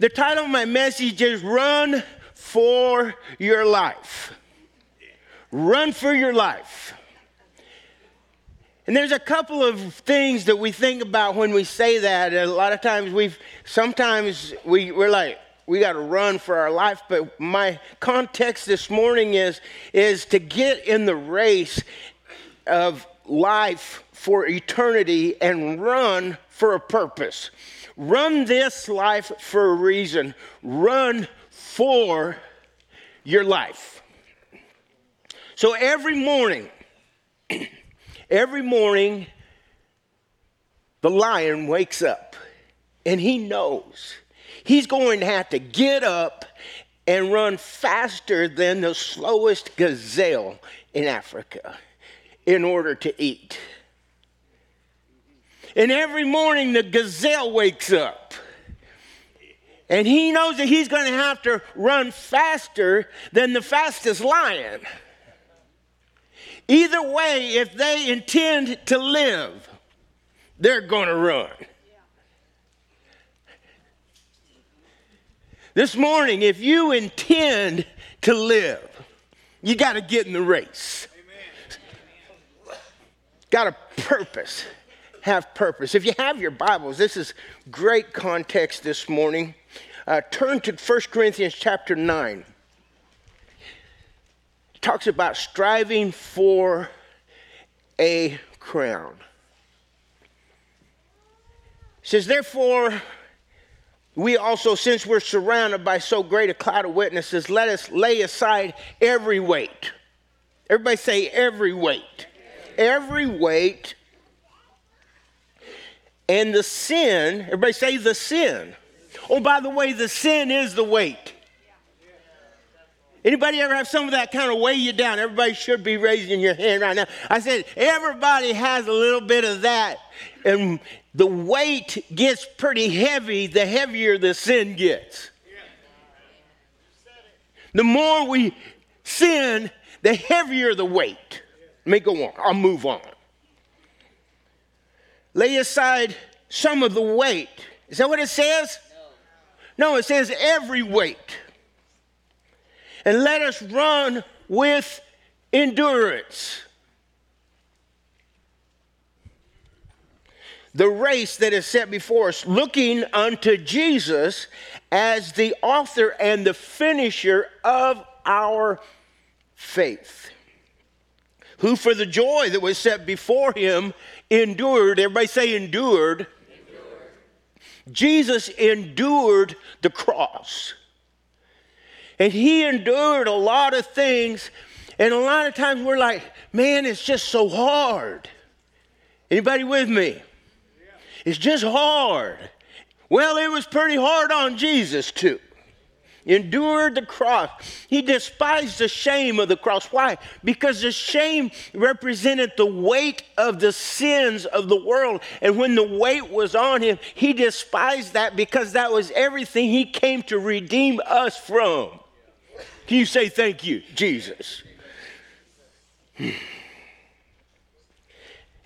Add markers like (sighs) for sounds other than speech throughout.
The title of my message is Run for Your Life. Run for your life. And there's a couple of things that we think about when we say that. A lot of times we've, sometimes we, we're like, we got to run for our life. But my context this morning is, is to get in the race of life for eternity and run for a purpose. Run this life for a reason. Run for your life. So every morning, (clears throat) every morning, the lion wakes up and he knows he's going to have to get up and run faster than the slowest gazelle in Africa in order to eat. And every morning the gazelle wakes up. And he knows that he's going to have to run faster than the fastest lion. Either way, if they intend to live, they're going to run. This morning, if you intend to live, you got to get in the race. Got a purpose have purpose. If you have your Bibles, this is great context this morning. Uh, turn to 1 Corinthians chapter 9. It talks about striving for a crown. It says, Therefore, we also, since we're surrounded by so great a cloud of witnesses, let us lay aside every weight. Everybody say, every weight. Every weight and the sin, everybody say the sin. Oh, by the way, the sin is the weight. Anybody ever have some of that kind of weigh you down? Everybody should be raising your hand right now. I said, everybody has a little bit of that. And the weight gets pretty heavy the heavier the sin gets. The more we sin, the heavier the weight. Let me go on. I'll move on. Lay aside some of the weight. Is that what it says? No, no it says every weight. And let us run with endurance. The race that is set before us, looking unto Jesus as the author and the finisher of our faith, who for the joy that was set before him endured, everybody say endured. endured. Jesus endured the cross. And he endured a lot of things. And a lot of times we're like, man, it's just so hard. Anybody with me? It's just hard. Well, it was pretty hard on Jesus too endured the cross. He despised the shame of the cross. Why? Because the shame represented the weight of the sins of the world. And when the weight was on him, he despised that because that was everything he came to redeem us from. Can you say thank you, Jesus?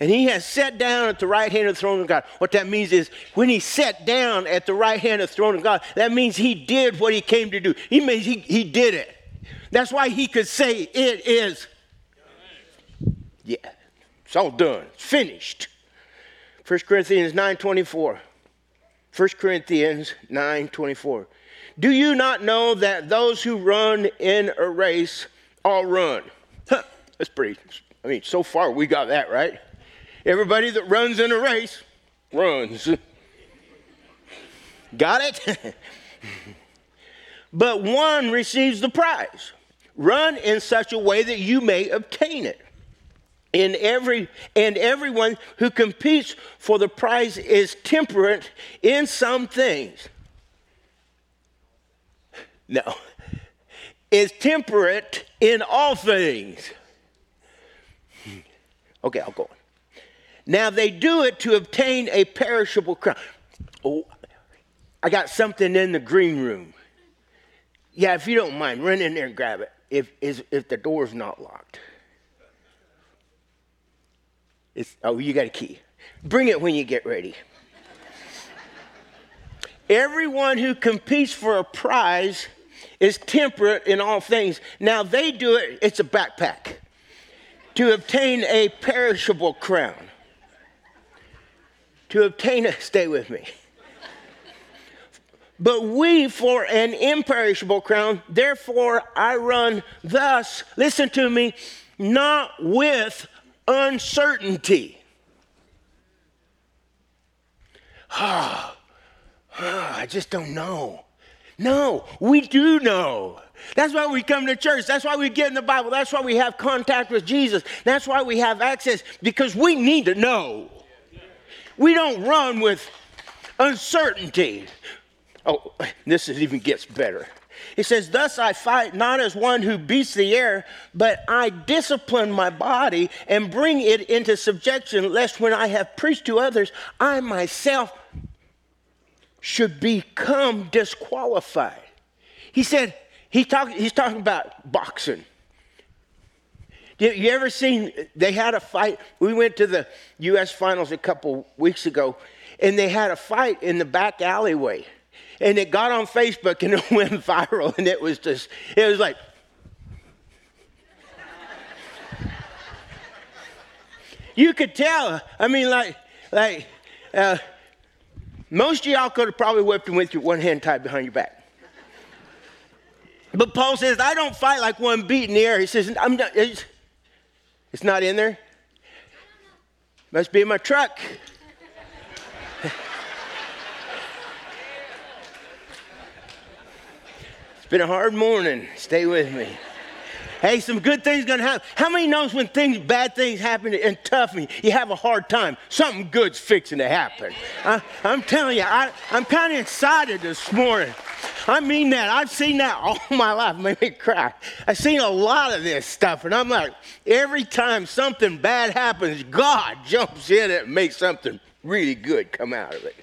And he has sat down at the right hand of the throne of God. What that means is when he sat down at the right hand of the throne of God, that means he did what he came to do. He means he, he did it. That's why he could say, It is. Yeah, it's all done. It's finished. 1 Corinthians 9 24. 1 Corinthians 9 24. Do you not know that those who run in a race all run? Huh, that's pretty, I mean, so far we got that right. Everybody that runs in a race runs. Got it? (laughs) but one receives the prize. Run in such a way that you may obtain it. In every and everyone who competes for the prize is temperate in some things. No. Is temperate in all things. Okay, I'll go on. Now they do it to obtain a perishable crown. Oh, I got something in the green room. Yeah, if you don't mind, run in there and grab it if, if the door's not locked. It's, oh, you got a key. Bring it when you get ready. Everyone who competes for a prize is temperate in all things. Now they do it, it's a backpack, to obtain a perishable crown. To obtain a, stay with me. But we for an imperishable crown, therefore I run thus, listen to me, not with uncertainty. (sighs) Ah, I just don't know. No, we do know. That's why we come to church. That's why we get in the Bible. That's why we have contact with Jesus. That's why we have access because we need to know. We don't run with uncertainty. Oh, this even gets better. He says, Thus I fight not as one who beats the air, but I discipline my body and bring it into subjection, lest when I have preached to others, I myself should become disqualified. He said, he talk, he's talking about boxing. You, you ever seen, they had a fight. We went to the U.S. finals a couple weeks ago, and they had a fight in the back alleyway and it got on Facebook and (laughs) it went viral, and it was just, it was like, you could tell. I mean, like, like, uh, most of y'all could have probably whipped him with your one hand tied behind your back. But Paul says, I don't fight like one beat in the air. He says, I'm not, it's not in there. Must be in my truck. It's been a hard morning. Stay with me. Hey, some good things gonna happen. How many knows when things, bad things happen and tough, and you have a hard time, something good's fixing to happen. I, am telling you, I, I'm kind of excited this morning. I mean that. I've seen that (laughs) all my life. It made me cry. I've seen a lot of this stuff, and I'm like, every time something bad happens, God (laughs) jumps in and makes something really good come out of it.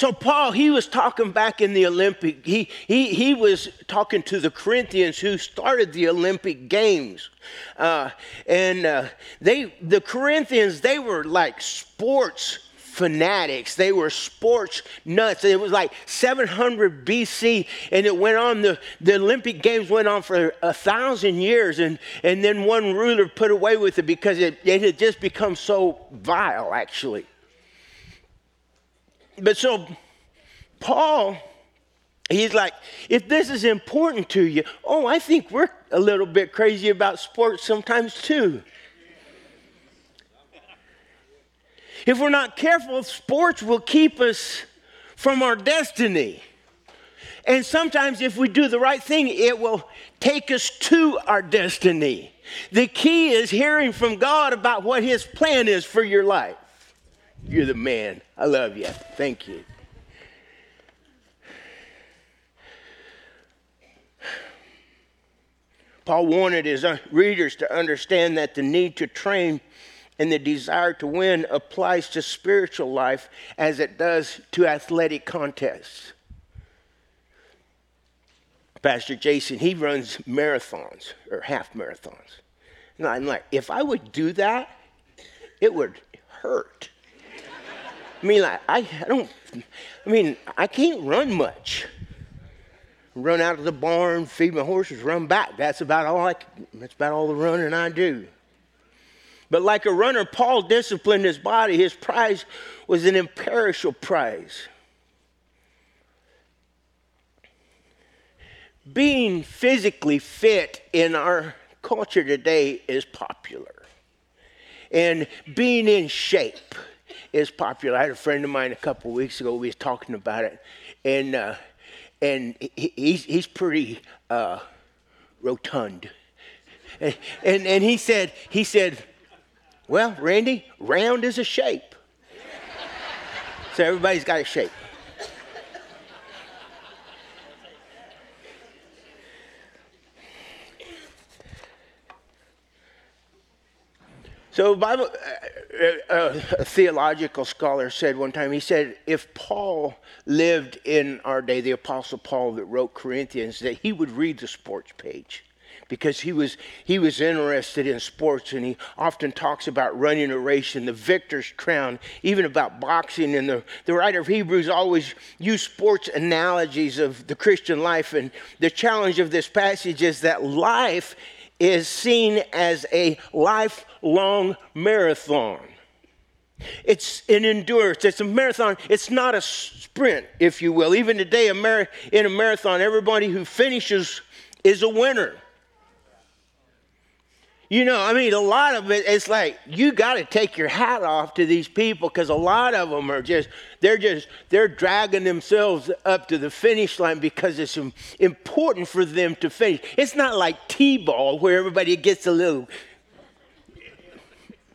So, Paul, he was talking back in the Olympic, he, he, he was talking to the Corinthians who started the Olympic Games. Uh, and uh, they, the Corinthians, they were like sports fanatics. They were sports nuts. It was like 700 BC, and it went on. The, the Olympic Games went on for a thousand years, and, and then one ruler put away with it because it, it had just become so vile, actually but so Paul, he's like, if this is important to you, oh, I think we're a little bit crazy about sports sometimes too. If we're not careful, sports will keep us from our destiny. And sometimes, if we do the right thing, it will take us to our destiny. The key is hearing from God about what His plan is for your life. You're the man. I love you. Thank you. Paul wanted his readers to understand that the need to train and the desire to win applies to spiritual life as it does to athletic contests. Pastor Jason, he runs marathons or half marathons. And I'm like, if I would do that, it would hurt. I mean, like, I, I don't, I mean, I can't run much. Run out of the barn, feed my horses, run back. That's about all I, that's about all the running I do. But like a runner, Paul disciplined his body. His prize was an imperishable prize. Being physically fit in our culture today is popular. And being in shape is popular. I had a friend of mine a couple weeks ago. We was talking about it, and uh, and he, he's he's pretty uh, rotund, and, and and he said he said, well, Randy, round is a shape. so everybody's got a shape. So, Bible, uh, uh, uh, a theological scholar said one time, he said, if Paul lived in our day, the Apostle Paul that wrote Corinthians, that he would read the sports page because he was, he was interested in sports and he often talks about running a race and the victor's crown, even about boxing. And the, the writer of Hebrews always used sports analogies of the Christian life. And the challenge of this passage is that life is seen as a lifelong marathon. It's an endurance, it's a marathon, it's not a sprint, if you will. Even today, in a marathon, everybody who finishes is a winner. You know, I mean, a lot of it, it's like you got to take your hat off to these people because a lot of them are just, they're just, they're dragging themselves up to the finish line because it's important for them to finish. It's not like T ball where everybody gets a little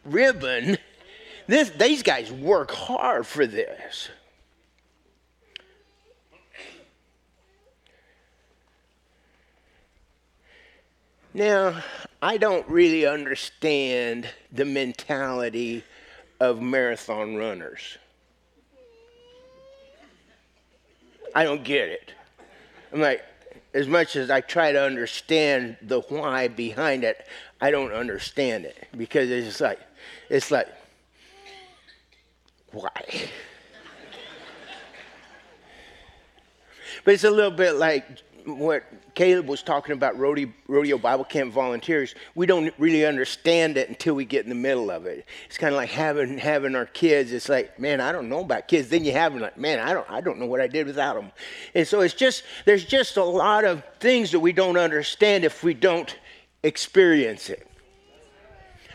ribbon. This, these guys work hard for this. Now, I don't really understand the mentality of marathon runners. I don't get it. I'm like, as much as I try to understand the why behind it, I don't understand it because it's like, it's like, why? (laughs) but it's a little bit like what Caleb was talking about rodeo, rodeo Bible Camp volunteers, we don't really understand it until we get in the middle of it. It's kind of like having having our kids. It's like, man, I don't know about kids. Then you have them like, man, I don't I don't know what I did without them. And so it's just there's just a lot of things that we don't understand if we don't experience it.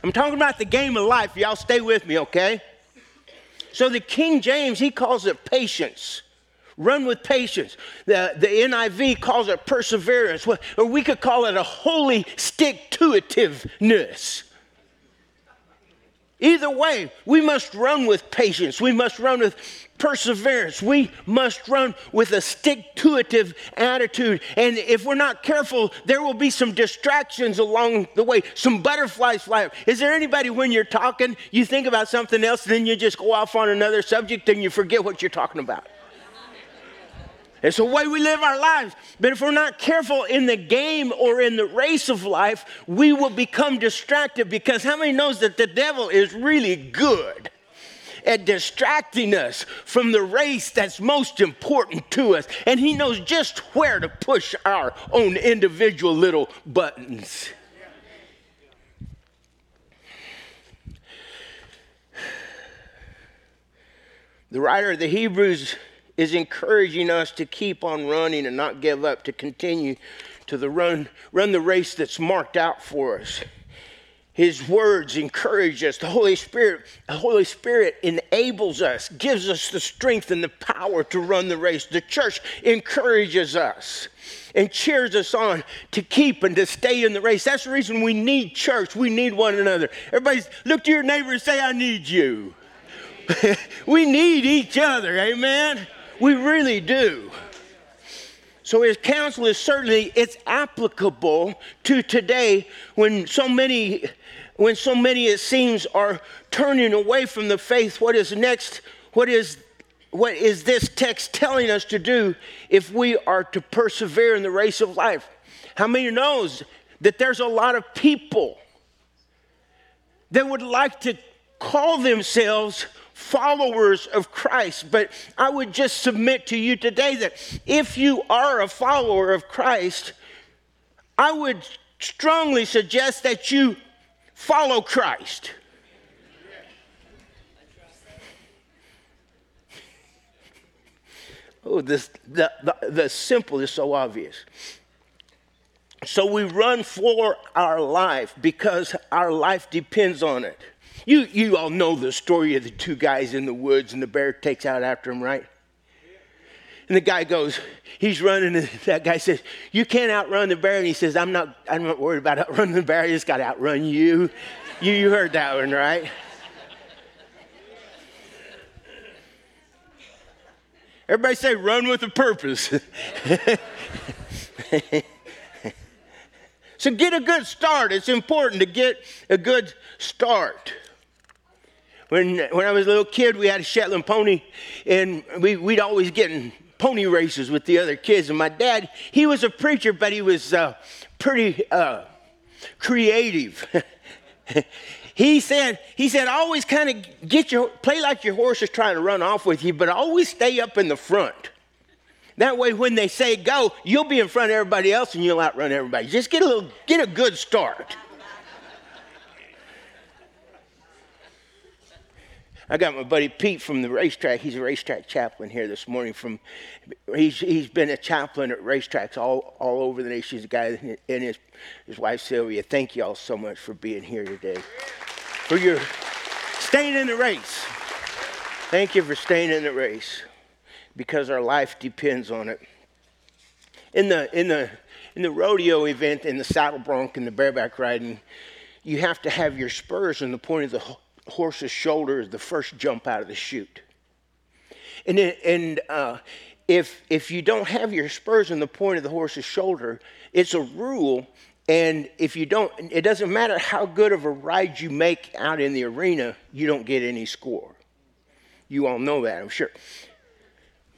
I'm talking about the game of life. Y'all stay with me, okay? So the King James, he calls it patience. Run with patience. The, the NIV calls it perseverance, or we could call it a holy stick to itiveness. Either way, we must run with patience. We must run with perseverance. We must run with a stick to attitude. And if we're not careful, there will be some distractions along the way, some butterflies fly up. Is there anybody when you're talking, you think about something else, and then you just go off on another subject and you forget what you're talking about? It's the way we live our lives. But if we're not careful in the game or in the race of life, we will become distracted because how many knows that the devil is really good at distracting us from the race that's most important to us. And he knows just where to push our own individual little buttons. The writer of the Hebrews is encouraging us to keep on running and not give up, to continue to the run, run the race that's marked out for us. His words encourage us. The Holy Spirit, the Holy Spirit enables us, gives us the strength and the power to run the race. The church encourages us and cheers us on to keep and to stay in the race. That's the reason we need church. We need one another. Everybody look to your neighbor and say, I need you. (laughs) we need each other. Amen. We really do. So his counsel is certainly it's applicable to today when so many when so many it seems are turning away from the faith. What is next? What is what is this text telling us to do if we are to persevere in the race of life? How many knows that there's a lot of people that would like to call themselves followers of Christ. But I would just submit to you today that if you are a follower of Christ, I would strongly suggest that you follow Christ. Oh, this, the, the, the simple is so obvious. So we run for our life because our life depends on it. You, you all know the story of the two guys in the woods and the bear takes out after him, right? And the guy goes, he's running, and (laughs) that guy says, You can't outrun the bear. And he says, I'm not, I'm not worried about (laughs) outrunning the bear. I just got to outrun you. you. You heard that one, right? Everybody say, Run with a purpose. (laughs) so get a good start. It's important to get a good start. When, when I was a little kid, we had a Shetland pony, and we, we'd always get in pony races with the other kids. And my dad, he was a preacher, but he was uh, pretty, uh, creative. (laughs) he said, he said, always kind of get your play like your horse is trying to run off with you, but always stay up in the front. That way, when they say go, you'll be in front of everybody else and you'll outrun everybody. Just get a little, get a good start. I got my buddy Pete from the racetrack. He's a racetrack chaplain here this morning. From he's he's been a chaplain at racetracks all, all over the nation. He's a guy and his his wife Sylvia. Thank you all so much for being here today. For your staying in the race. Thank you for staying in the race because our life depends on it. In the in the in the rodeo event, in the saddle bronc, and the bareback riding, you have to have your spurs in the point of the horse's shoulder is the first jump out of the chute. And, and uh, if, if you don't have your spurs in the point of the horse's shoulder, it's a rule. And if you don't, it doesn't matter how good of a ride you make out in the arena, you don't get any score. You all know that, I'm sure.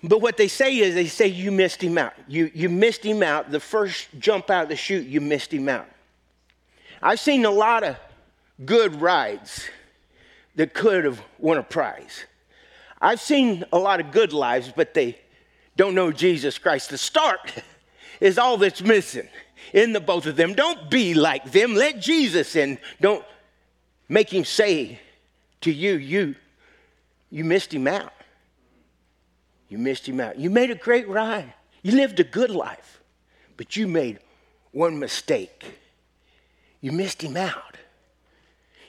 But what they say is they say you missed him out. You, you missed him out. The first jump out of the chute, you missed him out. I've seen a lot of good rides that could have won a prize. I've seen a lot of good lives, but they don't know Jesus Christ. The start (laughs) is all that's missing in the both of them. Don't be like them. Let Jesus in. Don't make him say to you, you, you missed him out. You missed him out. You made a great ride. You lived a good life, but you made one mistake. You missed him out.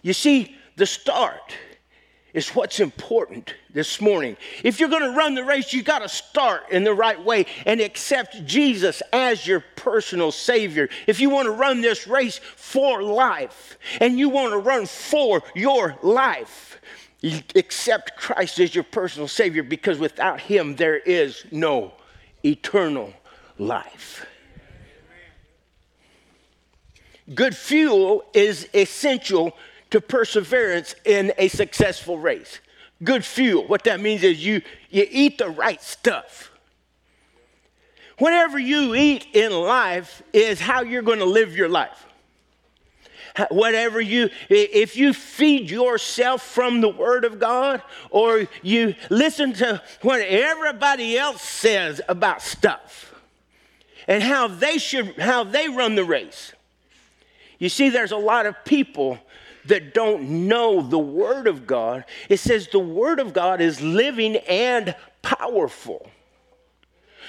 You see, the start is what's important this morning. If you're going to run the race, you got to start in the right way and accept Jesus as your personal Savior. If you want to run this race for life and you want to run for your life, you accept Christ as your personal Savior because without Him, there is no eternal life. Good fuel is essential to perseverance in a successful race. Good fuel. What that means is you, you eat the right stuff. Whatever you eat in life is how you're going to live your life. Whatever you, if you feed yourself from the Word of God or you listen to what everybody else says about stuff and how they should, how they run the race. You see, there's a lot of people that don't know the Word of God, it says the Word of God is living and powerful.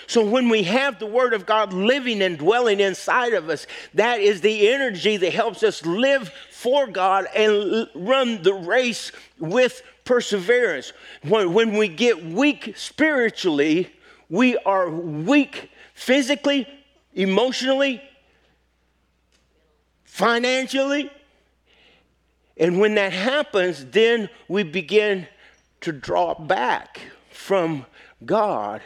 So when we have the Word of God living and dwelling inside of us, that is the energy that helps us live for God and run the race with perseverance. When, when we get weak spiritually, we are weak physically, emotionally, financially, and when that happens, then we begin to draw back from God.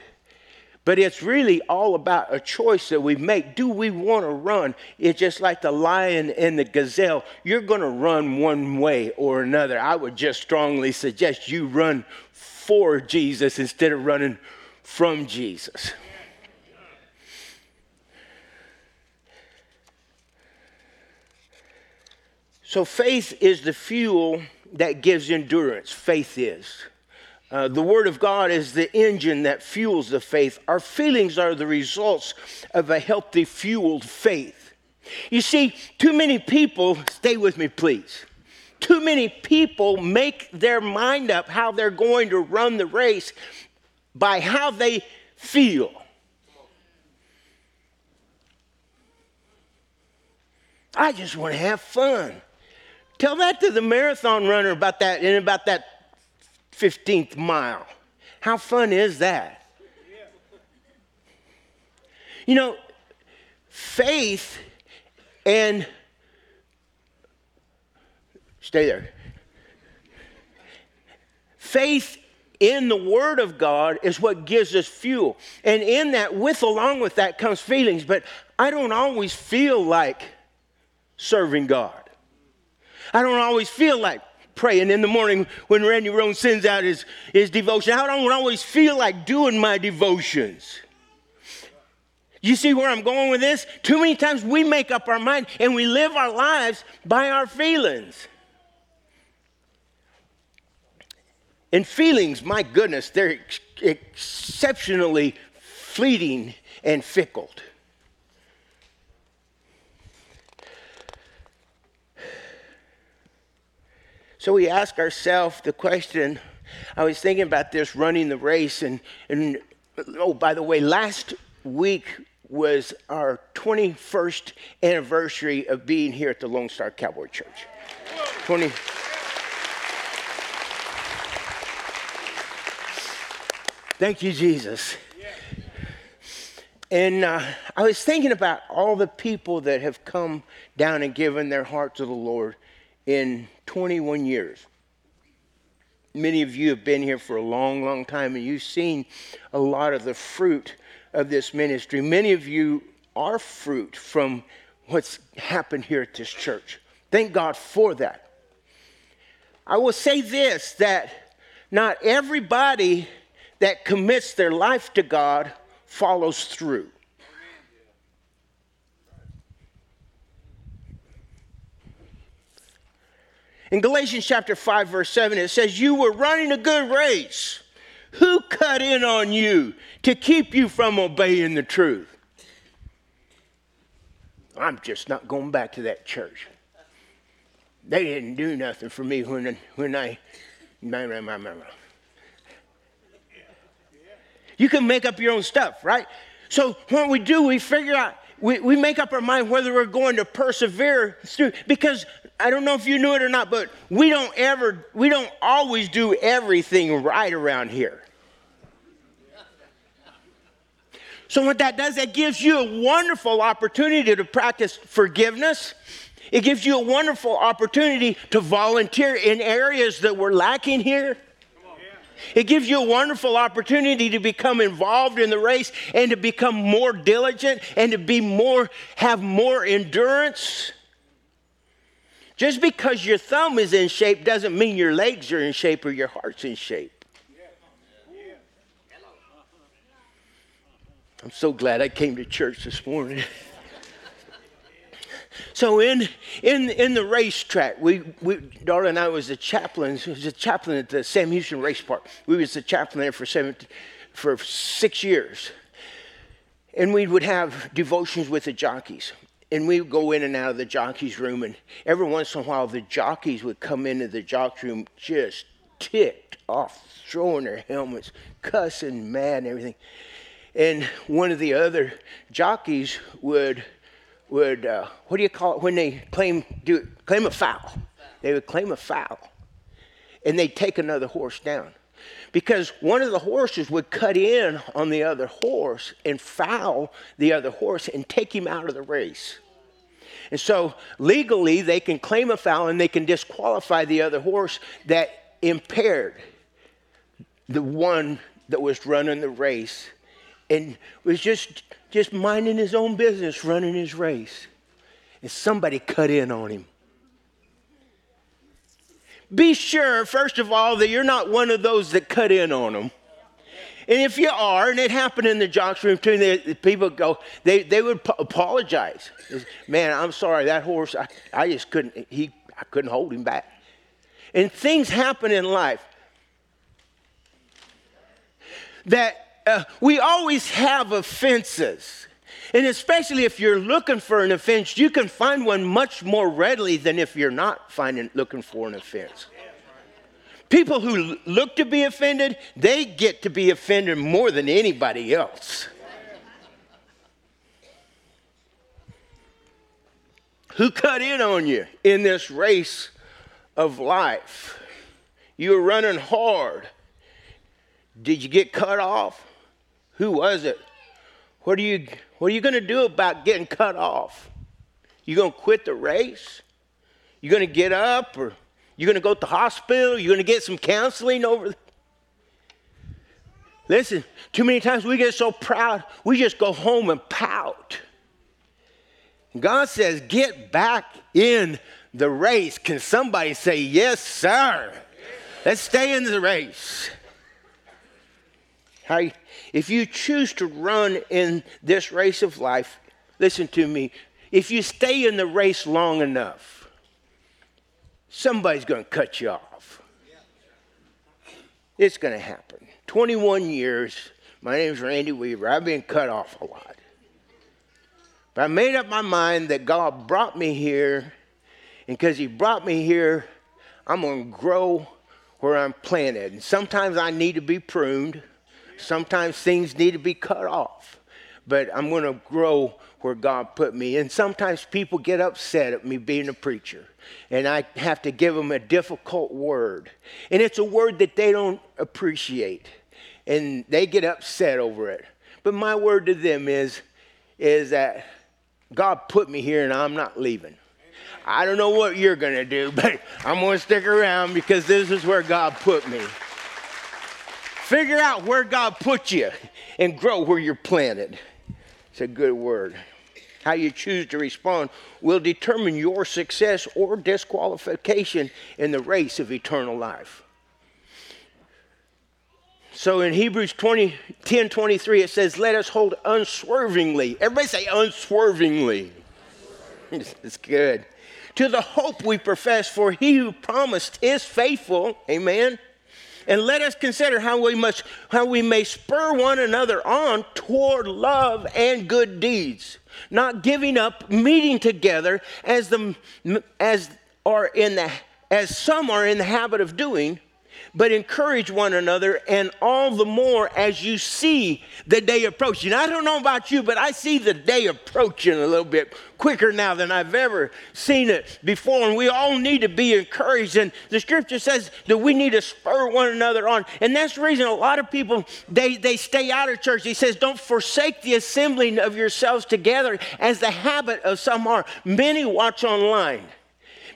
But it's really all about a choice that we make. Do we want to run? It's just like the lion and the gazelle. You're going to run one way or another. I would just strongly suggest you run for Jesus instead of running from Jesus. So faith is the fuel that gives endurance. Faith is. Uh, the Word of God is the engine that fuels the faith. Our feelings are the results of a healthy, fueled faith. You see, too many people, stay with me, please. Too many people make their mind up how they're going to run the race by how they feel. I just want to have fun. Tell that to the marathon runner about that in about that 15th mile. How fun is that? You know, faith and stay there. Faith in the Word of God is what gives us fuel. And in that, with along with that comes feelings. But I don't always feel like serving God. I don't always feel like praying in the morning when Randy Roan sends out his, his devotion. I don't always feel like doing my devotions. You see where I'm going with this? Too many times we make up our mind and we live our lives by our feelings. And feelings, my goodness, they're ex- exceptionally fleeting and fickle. So we ask ourselves the question I was thinking about this running the race, and, and oh, by the way, last week was our 21st anniversary of being here at the Lone Star Cowboy Church. 20. Thank you, Jesus. And uh, I was thinking about all the people that have come down and given their heart to the Lord in 21 years. Many of you have been here for a long, long time, and you've seen a lot of the fruit of this ministry. Many of you are fruit from what's happened here at this church. Thank God for that. I will say this that not everybody that commits their life to God follows through. In Galatians chapter 5, verse 7, it says, You were running a good race. Who cut in on you to keep you from obeying the truth? I'm just not going back to that church. They didn't do nothing for me when, when I. You can make up your own stuff, right? So what we do, we figure out, we, we make up our mind whether we're going to persevere through, because I don't know if you knew it or not, but we don't ever, we don't always do everything right around here. So, what that does, that gives you a wonderful opportunity to practice forgiveness. It gives you a wonderful opportunity to volunteer in areas that we're lacking here. It gives you a wonderful opportunity to become involved in the race and to become more diligent and to be more, have more endurance. Just because your thumb is in shape doesn't mean your legs are in shape or your heart's in shape. I'm so glad I came to church this morning. so in in in the racetrack, we, we Darla and I was a chaplain. Was a chaplain at the Sam Houston Race Park. We was a chaplain there for seven for six years, and we would have devotions with the jockeys and we would go in and out of the jockey's room, and every once in a while, the jockeys would come into the jockey's room just ticked off, throwing their helmets, cussing, mad, and everything. And one of the other jockeys would would uh, what do you call it when they claim do claim a foul? They would claim a foul, and they'd take another horse down because one of the horses would cut in on the other horse and foul the other horse and take him out of the race. And so legally, they can claim a foul and they can disqualify the other horse that impaired the one that was running the race and was just, just minding his own business, running his race. And somebody cut in on him. Be sure, first of all, that you're not one of those that cut in on them. And if you are, and it happened in the jocks room too, the people go, they, they would p- apologize. Man, I'm sorry, that horse, I, I just couldn't, he, I couldn't hold him back. And things happen in life that uh, we always have offenses. And especially if you're looking for an offense, you can find one much more readily than if you're not finding, looking for an offense. People who look to be offended, they get to be offended more than anybody else. Who cut in on you in this race of life? You were running hard. Did you get cut off? Who was it? What are you, what are you going to do about getting cut off? You going to quit the race? You going to get up or you going to go to the hospital? You going to get some counseling over? There? Listen, too many times we get so proud, we just go home and pout. God says, get back in the race. Can somebody say, yes, sir? Let's stay in the race. How, If you choose to run in this race of life, listen to me, if you stay in the race long enough, somebody's going to cut you off. It's going to happen. 21 years, my name's Randy Weaver. I've been cut off a lot. But I made up my mind that God brought me here, and because He brought me here, I'm going to grow where I'm planted. And sometimes I need to be pruned, sometimes things need to be cut off. But I'm going to grow where God put me. And sometimes people get upset at me being a preacher, and I have to give them a difficult word. And it's a word that they don't appreciate, and they get upset over it. But my word to them is, is that God put me here and I'm not leaving. I don't know what you're going to do, (laughs) but I'm going to stick around because this is where God put me. Figure out where God put you and grow where you're planted. It's a good word. How you choose to respond will determine your success or disqualification in the race of eternal life. So in Hebrews 20, 10 23, it says, Let us hold unswervingly. Everybody say unswervingly. (laughs) it's good. To the hope we profess, for he who promised is faithful. Amen. And let us consider how we must how we may spur one another on toward love and good deeds, not giving up meeting together as the as are in the as some are in the habit of doing but encourage one another, and all the more as you see the day approaching. I don't know about you, but I see the day approaching a little bit quicker now than I've ever seen it before. And we all need to be encouraged. And the scripture says that we need to spur one another on. And that's the reason a lot of people they, they stay out of church. He says, Don't forsake the assembling of yourselves together as the habit of some are. Many watch online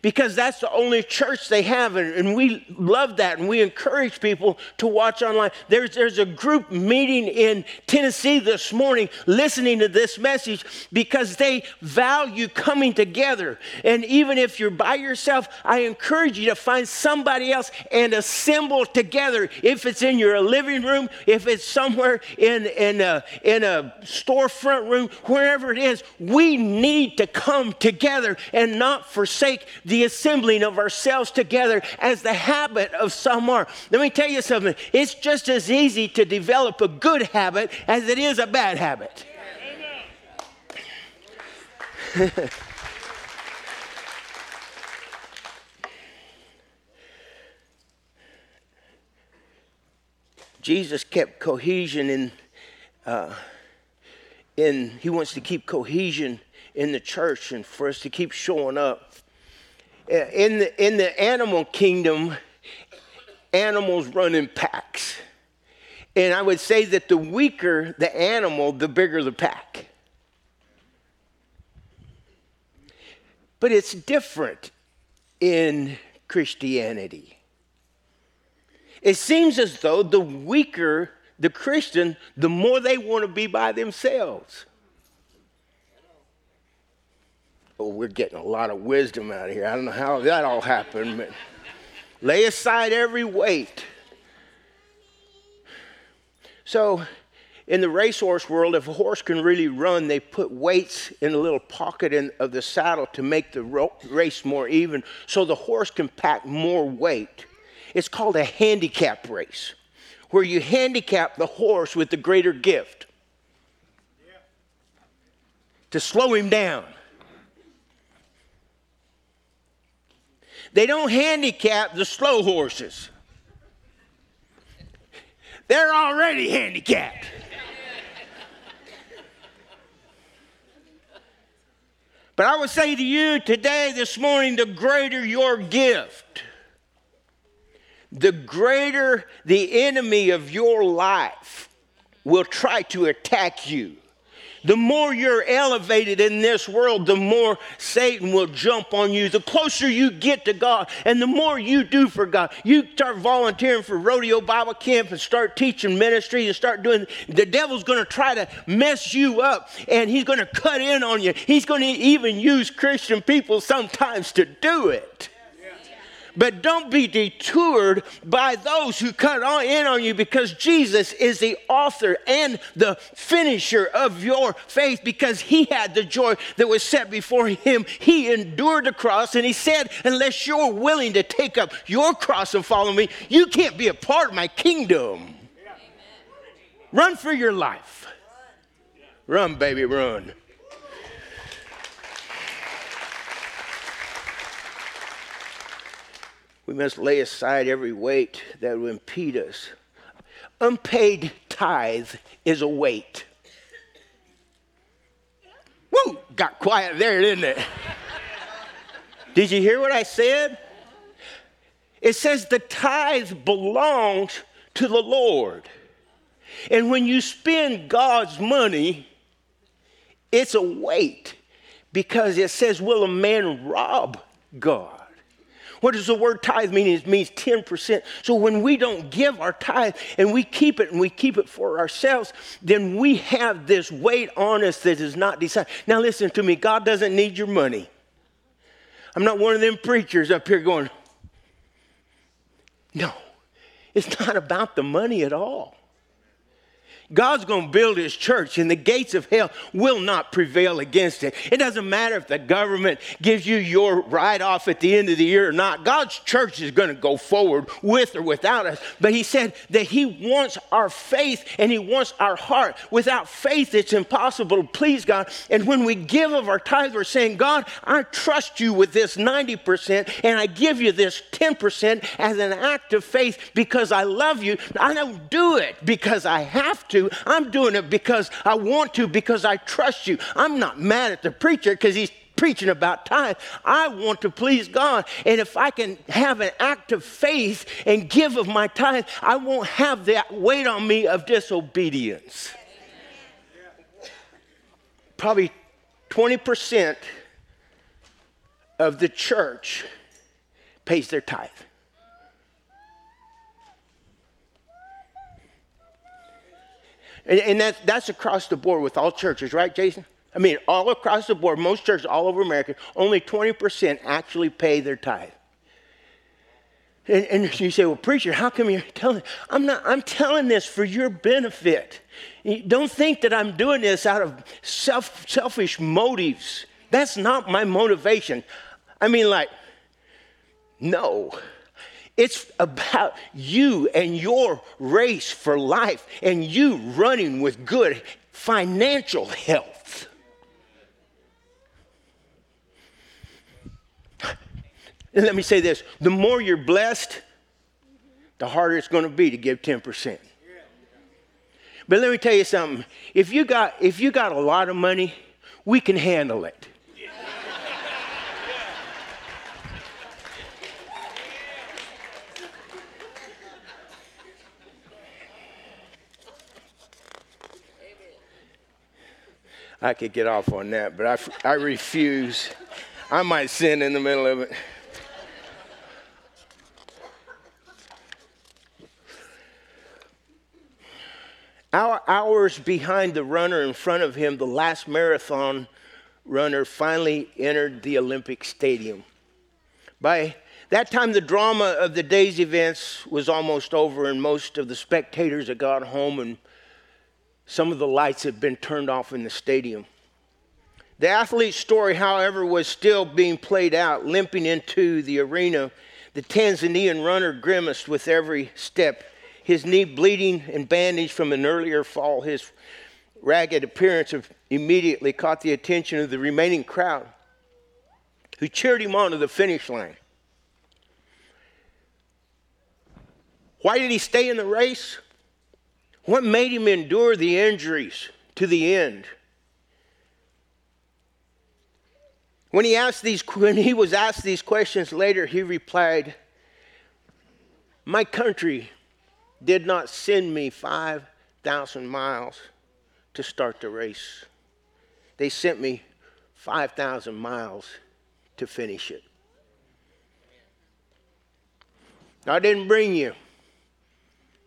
because that's the only church they have. And, and, we love that. And we encourage people to watch online. There's, there's a group meeting in Tennessee this morning listening to this message because they value coming together. And even if you're by yourself, I encourage you to find somebody else and assemble together. If it's in your living room, if it's somewhere in, in, a, in a storefront room, wherever it is, we need to come together and not forsake the assembling of ourselves together as the habit of some are. Let me tell you something it's just as easy to develop a good habit as it is a bad habit. (laughs) Jesus kept cohesion in, uh, in, he wants to keep cohesion in the church and for us to keep showing up Uh, in the, in the animal kingdom, animals run in packs. And I would say that the weaker the animal, the bigger the pack. But it's different in Christianity. It seems as though the weaker the Christian, the more they want to be by themselves. Oh, we're getting a lot of wisdom out of here. I don't know how that all happened, but lay aside every weight. So, in the racehorse world, if a horse can really run, they put weights in a little pocket in, of the saddle to make the ro- race more even so the horse can pack more weight. It's called a handicap race, where you handicap the horse with the greater gift to slow him down. They don't handicap the slow horses. They're already handicapped. But I would say to you today, this morning, the greater your gift, the greater the enemy of your life will try to attack you. The more you're elevated in this world, the more Satan will jump on you. The closer you get to God and the more you do for God, you start volunteering for rodeo Bible camp and start teaching ministry and start doing, the devil's going to try to mess you up and he's going to cut in on you. He's going to even use Christian people sometimes to do it. But don't be detoured by those who cut in on you because Jesus is the author and the finisher of your faith because he had the joy that was set before him. He endured the cross and he said, Unless you're willing to take up your cross and follow me, you can't be a part of my kingdom. Run for your life. Run, baby, run. We must lay aside every weight that will impede us. Unpaid tithe is a weight. Woo! Got quiet there, didn't it? Did you hear what I said? It says the tithe belongs to the Lord. And when you spend God's money, it's a weight because it says, Will a man rob God? What does the word tithe mean? It means 10%. So when we don't give our tithe and we keep it and we keep it for ourselves, then we have this weight on us that is not decided. Now listen to me, God doesn't need your money. I'm not one of them preachers up here going, no, it's not about the money at all. God's going to build his church, and the gates of hell will not prevail against it. It doesn't matter if the government gives you your write off at the end of the year or not. God's church is going to go forward with or without us. But he said that he wants our faith and he wants our heart. Without faith, it's impossible to please God. And when we give of our tithe, we're saying, God, I trust you with this 90%, and I give you this 10% as an act of faith because I love you. I don't do it because I have to. I'm doing it because I want to, because I trust you. I'm not mad at the preacher because he's preaching about tithe. I want to please God. And if I can have an act of faith and give of my tithe, I won't have that weight on me of disobedience. Probably 20% of the church pays their tithe. And, and that's, that's across the board with all churches, right, Jason? I mean, all across the board, most churches all over America, only 20% actually pay their tithe. And, and, you say, well, preacher, how come you're telling? I'm not. I'm telling this for your benefit. Don't think that I'm doing this out of self, selfish motives. That's not my motivation. I mean, like, no. It's about you and your race for life and you running with good financial health. And let me say this the more you're blessed, the harder it's going to be to give 10%. But let me tell you something. If you got if you got a lot of money, we can handle it. I could get off on that, but I, I refuse. I might sin in the middle of it. Our hours behind the runner in front of him, the last marathon runner finally entered the Olympic Stadium. By that time, the drama of the day's events was almost over, and most of the spectators had gone home and some of the lights had been turned off in the stadium. The athlete's story, however, was still being played out, limping into the arena. The Tanzanian runner grimaced with every step, his knee bleeding and bandaged from an earlier fall. His ragged appearance immediately caught the attention of the remaining crowd, who cheered him on to the finish line. Why did he stay in the race? What made him endure the injuries to the end? When he, asked these, when he was asked these questions later, he replied, My country did not send me 5,000 miles to start the race. They sent me 5,000 miles to finish it. I didn't bring you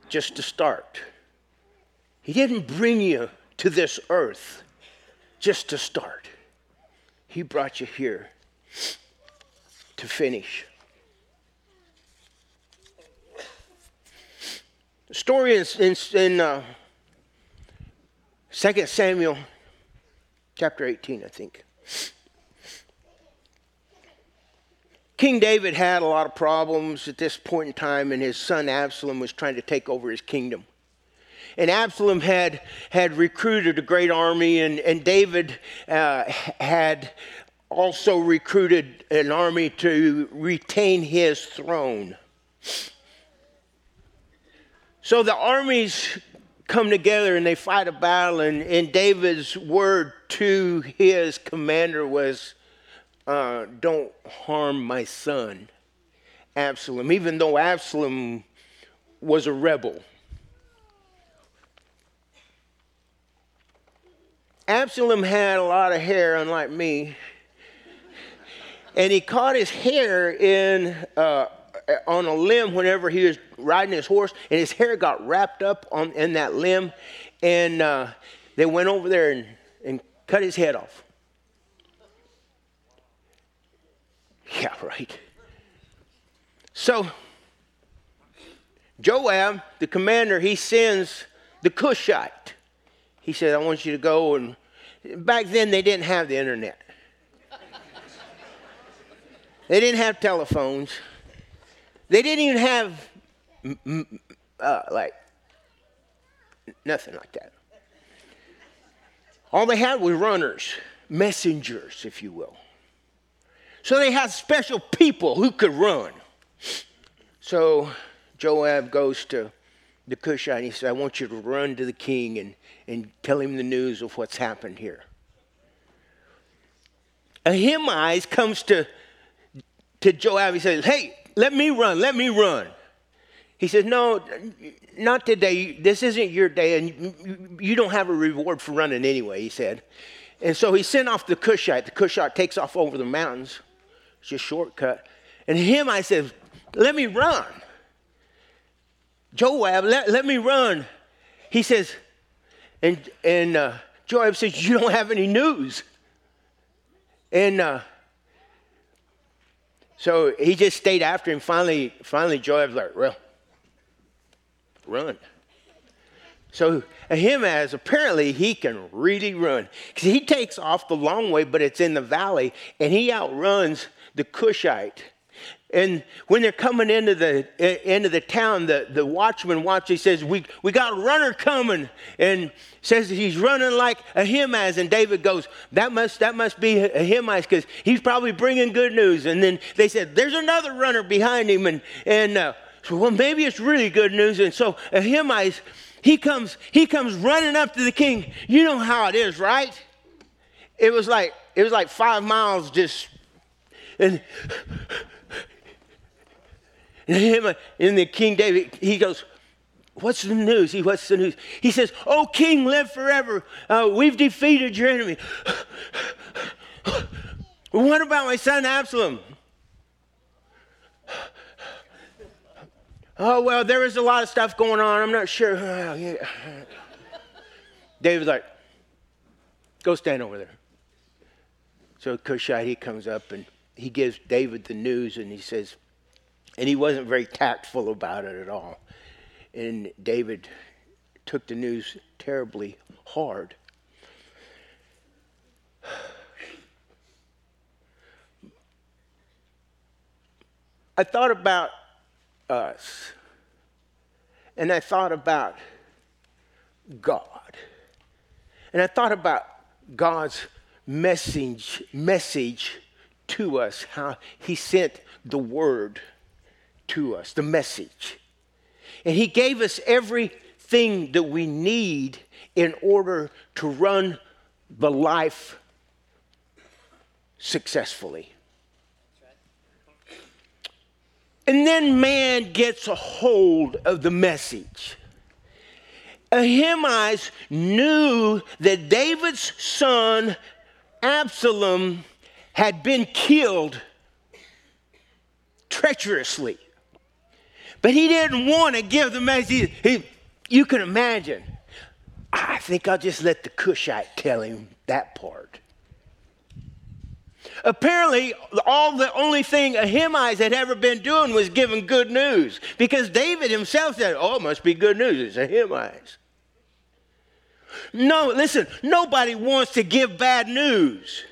just to start. He didn't bring you to this earth just to start, He brought you here to finish. The story is in, in uh, 2 Samuel chapter 18, I think. King David had a lot of problems at this point in time, and his son Absalom was trying to take over his kingdom. And Absalom had, had recruited a great army, and, and David uh, had also recruited an army to retain his throne. So the armies come together and they fight a battle, and, and David's word to his commander was, uh, Don't harm my son, Absalom, even though Absalom was a rebel. Absalom had a lot of hair, unlike me. And he caught his hair in uh, on a limb whenever he was riding his horse, and his hair got wrapped up on in that limb, and uh, they went over there and, and cut his head off. Yeah, right. So Joab, the commander, he sends the Cushite. He said, I want you to go and back then they didn't have the internet. they didn't have telephones. They didn't even have uh, like nothing like that. All they had was runners, messengers, if you will. So they had special people who could run. So Joab goes to the Cushite he said, I want you to run to the king and, and tell him the news of what's happened here. Ahimaaz comes to, to Joab. He says, Hey, let me run, let me run. He says, No, not today. This isn't your day, and you don't have a reward for running anyway, he said. And so he sent off the Cushite. The Cushite takes off over the mountains. It's a shortcut. And him, I said, Let me run. Joab, let, let me run. He says, and, and uh, Joab says, You don't have any news. And uh, so he just stayed after him. Finally, finally, Joab's like, well, run. So Ahimaaz, apparently he can really run. Because he takes off the long way, but it's in the valley, and he outruns the Cushite. And when they're coming into the into the town, the, the watchman watches. He says, "We we got a runner coming," and says he's running like Ahimaaz. And David goes, "That must that must be Ahimaaz because he's probably bringing good news." And then they said, "There's another runner behind him," and and uh, so well maybe it's really good news. And so Ahimaaz, he comes he comes running up to the king. You know how it is, right? It was like it was like five miles just and and him in the King David, he goes, What's the news? He, what's the news? He says, Oh, King, live forever. Uh, we've defeated your enemy. (sighs) what about my son Absalom? Oh, well, there was a lot of stuff going on. I'm not sure. (sighs) David's like, Go stand over there. So Cushite, he comes up and he gives David the news and he says, and he wasn't very tactful about it at all. And David took the news terribly hard. I thought about us, and I thought about God, and I thought about God's message message to us, how He sent the Word to us, the message. And He gave us everything that we need in order to run the life successfully. And then man gets a hold of the message. Ahimaaz knew that David's son Absalom had been killed treacherously. But he didn't want to give the message. He, you can imagine. I think I'll just let the Cushite tell him that part. Apparently, all the only thing Ahimaaz had ever been doing was giving good news because David himself said, Oh, it must be good news. It's Ahimaaz. No, listen, nobody wants to give bad news.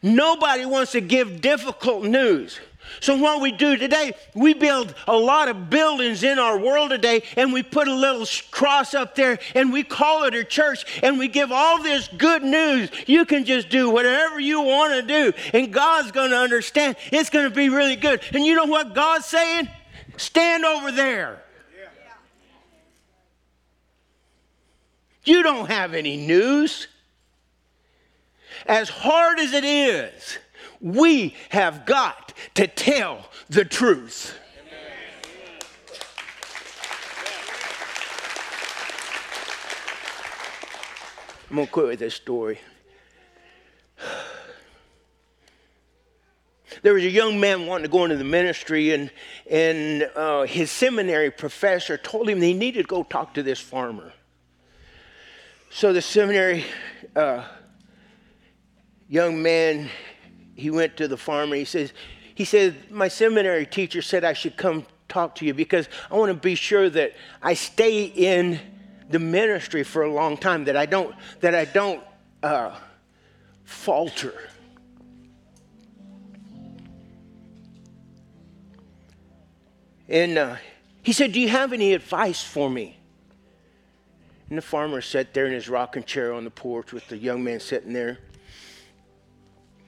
Nobody wants to give difficult news. So, what we do today, we build a lot of buildings in our world today, and we put a little cross up there, and we call it a church, and we give all this good news. You can just do whatever you want to do, and God's going to understand. It's going to be really good. And you know what God's saying? Stand over there. You don't have any news. As hard as it is, we have got to tell the truth. I'm going to quit with this story. There was a young man wanting to go into the ministry, and, and uh, his seminary professor told him he needed to go talk to this farmer. So the seminary uh, young man, he went to the farmer. He says, he said, my seminary teacher said I should come talk to you because I want to be sure that I stay in the ministry for a long time, that I don't, that I don't uh, falter. And uh, he said, Do you have any advice for me? And the farmer sat there in his rocking chair on the porch with the young man sitting there.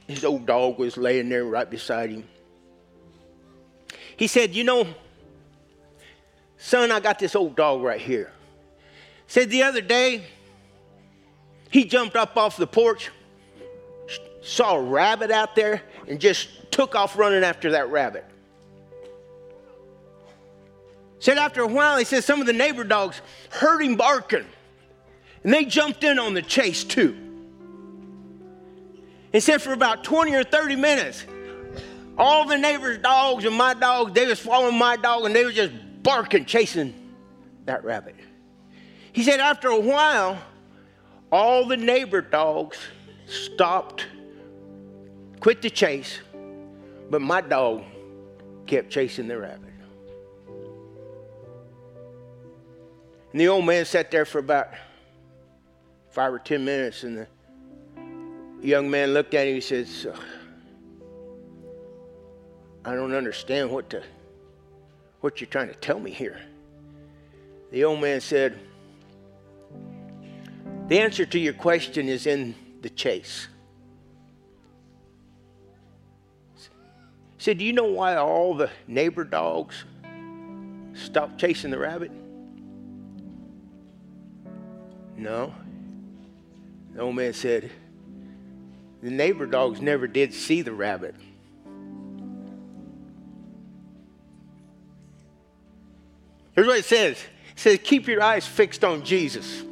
His old dog was laying there right beside him. He said, You know, son, I got this old dog right here. Said the other day, he jumped up off the porch, saw a rabbit out there, and just took off running after that rabbit. Said after a while, he said some of the neighbor dogs heard him barking, and they jumped in on the chase too. He said for about 20 or 30 minutes, all the neighbors' dogs and my dog, they was following my dog and they were just barking, chasing that rabbit. He said after a while, all the neighbor dogs stopped, quit the chase, but my dog kept chasing the rabbit. And the old man sat there for about five or ten minutes, and the young man looked at him and he says, I don't understand what, to, what you're trying to tell me here. The old man said, The answer to your question is in the chase. He said, Do you know why all the neighbor dogs stopped chasing the rabbit? No. The old man said, The neighbor dogs never did see the rabbit. Here's what it says it says, Keep your eyes fixed on Jesus.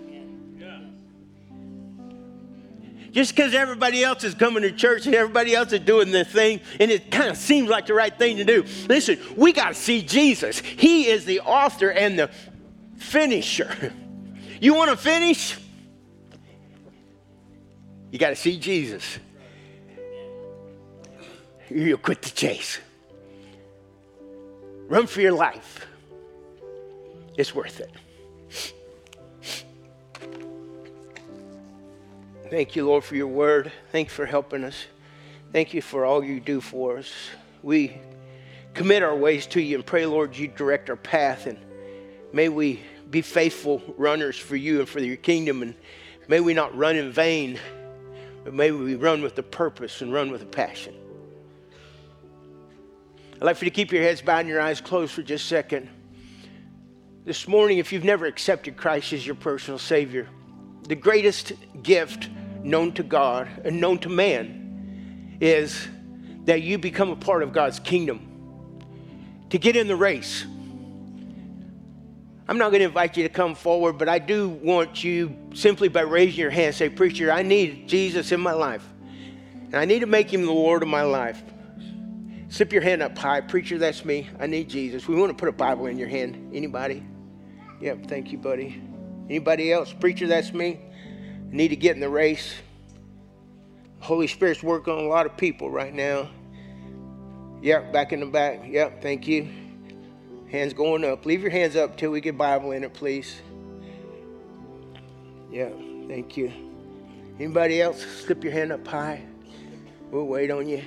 Just because everybody else is coming to church and everybody else is doing their thing, and it kind of seems like the right thing to do. Listen, we got to see Jesus. He is the author and the finisher. (laughs) You want to finish? You got to see Jesus. You'll quit the chase. Run for your life. It's worth it. Thank you, Lord, for your word. Thank you for helping us. Thank you for all you do for us. We commit our ways to you and pray, Lord, you direct our path and may we be faithful runners for you and for your kingdom. And may we not run in vain, but may we run with a purpose and run with a passion. I'd like for you to keep your heads bowed and your eyes closed for just a second. This morning, if you've never accepted Christ as your personal Savior, the greatest gift known to God and known to man is that you become a part of God's kingdom. To get in the race, I'm not going to invite you to come forward, but I do want you simply by raising your hand say, Preacher, I need Jesus in my life. And I need to make him the Lord of my life. Slip your hand up high. Preacher, that's me. I need Jesus. We want to put a Bible in your hand. Anybody? Yep, thank you, buddy. Anybody else? Preacher, that's me. I need to get in the race. Holy Spirit's working on a lot of people right now. Yep, back in the back. Yep, thank you. Hands going up. Leave your hands up till we get Bible in it, please. Yeah, thank you. Anybody else? Slip your hand up high. We'll wait on you.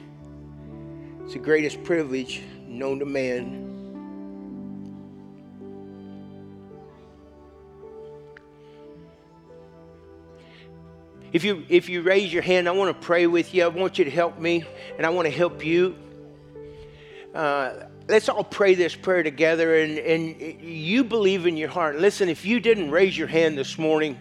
It's the greatest privilege known to man. If you, if you raise your hand, I want to pray with you. I want you to help me, and I want to help you. Uh, let's all pray this prayer together, and, and you believe in your heart. Listen, if you didn't raise your hand this morning,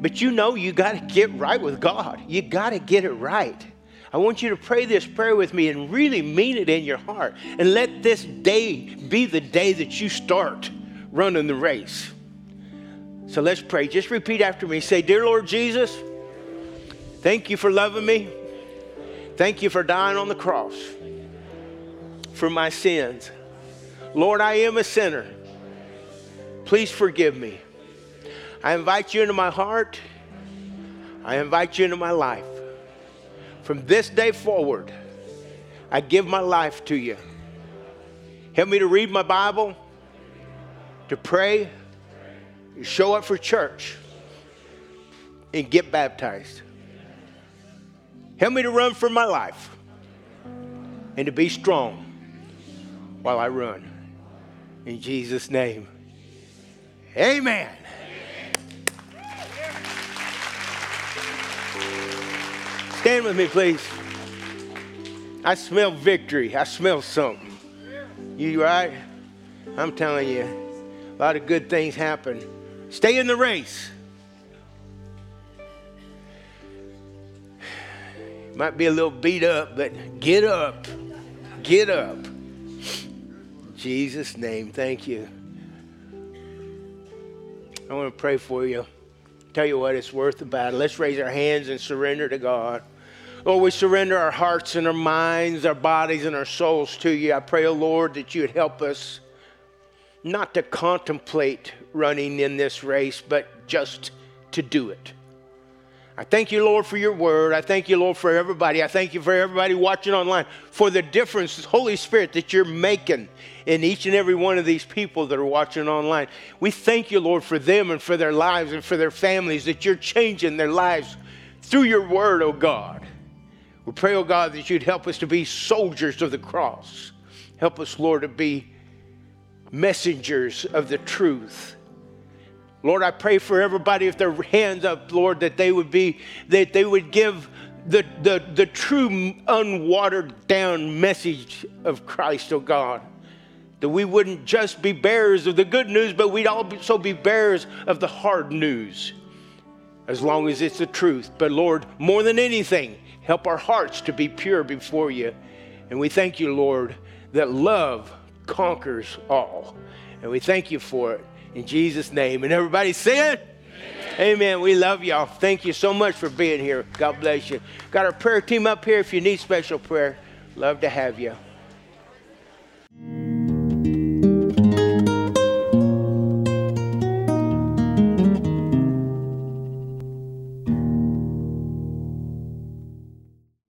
but you know you got to get right with God, you got to get it right. I want you to pray this prayer with me and really mean it in your heart. And let this day be the day that you start running the race. So let's pray. Just repeat after me. Say, Dear Lord Jesus, thank you for loving me. Thank you for dying on the cross for my sins. Lord, I am a sinner. Please forgive me. I invite you into my heart. I invite you into my life. From this day forward, I give my life to you. Help me to read my Bible, to pray, to show up for church, and get baptized. Help me to run for my life and to be strong while I run. In Jesus' name, amen. Stand with me, please. I smell victory. I smell something. You right? I'm telling you, a lot of good things happen. Stay in the race. Might be a little beat up, but get up. Get up. Jesus' name, thank you. I want to pray for you. Tell you what, it's worth the battle. Let's raise our hands and surrender to God. Lord, we surrender our hearts and our minds, our bodies and our souls to you. I pray, oh Lord, that you would help us not to contemplate running in this race, but just to do it. I thank you, Lord, for your word. I thank you, Lord, for everybody. I thank you for everybody watching online for the difference, Holy Spirit, that you're making in each and every one of these people that are watching online. We thank you, Lord, for them and for their lives and for their families, that you're changing their lives through your word, oh God. We pray, oh God, that you'd help us to be soldiers of the cross. Help us, Lord, to be messengers of the truth. Lord, I pray for everybody with their hands up, Lord, that they would be, that they would give the, the, the true, unwatered down message of Christ, oh God. That we wouldn't just be bearers of the good news, but we'd also be bearers of the hard news, as long as it's the truth. But Lord, more than anything, Help our hearts to be pure before you. And we thank you, Lord, that love conquers all. And we thank you for it in Jesus' name. And everybody say it. Amen. Amen. We love y'all. Thank you so much for being here. God bless you. Got our prayer team up here if you need special prayer. Love to have you.